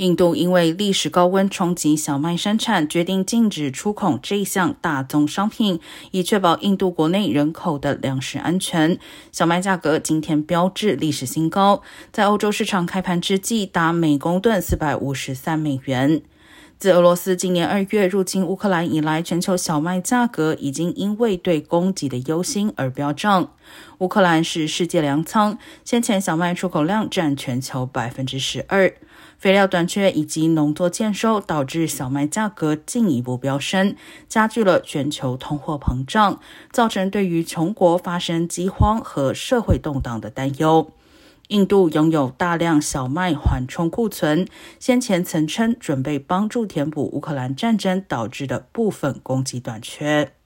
印度因为历史高温冲击小麦生产，决定禁止出口这一项大宗商品，以确保印度国内人口的粮食安全。小麦价格今天标志历史新高，在欧洲市场开盘之际达每公吨四百五十三美元。自俄罗斯今年二月入侵乌克兰以来，全球小麦价格已经因为对供给的忧心而飙涨。乌克兰是世界粮仓，先前小麦出口量占全球百分之十二。肥料短缺以及农作欠收导致小麦价格进一步飙升，加剧了全球通货膨胀，造成对于穷国发生饥荒和社会动荡的担忧。印度拥有大量小麦缓冲库存，先前曾称准备帮助填补乌克兰战争导致的部分供给短缺。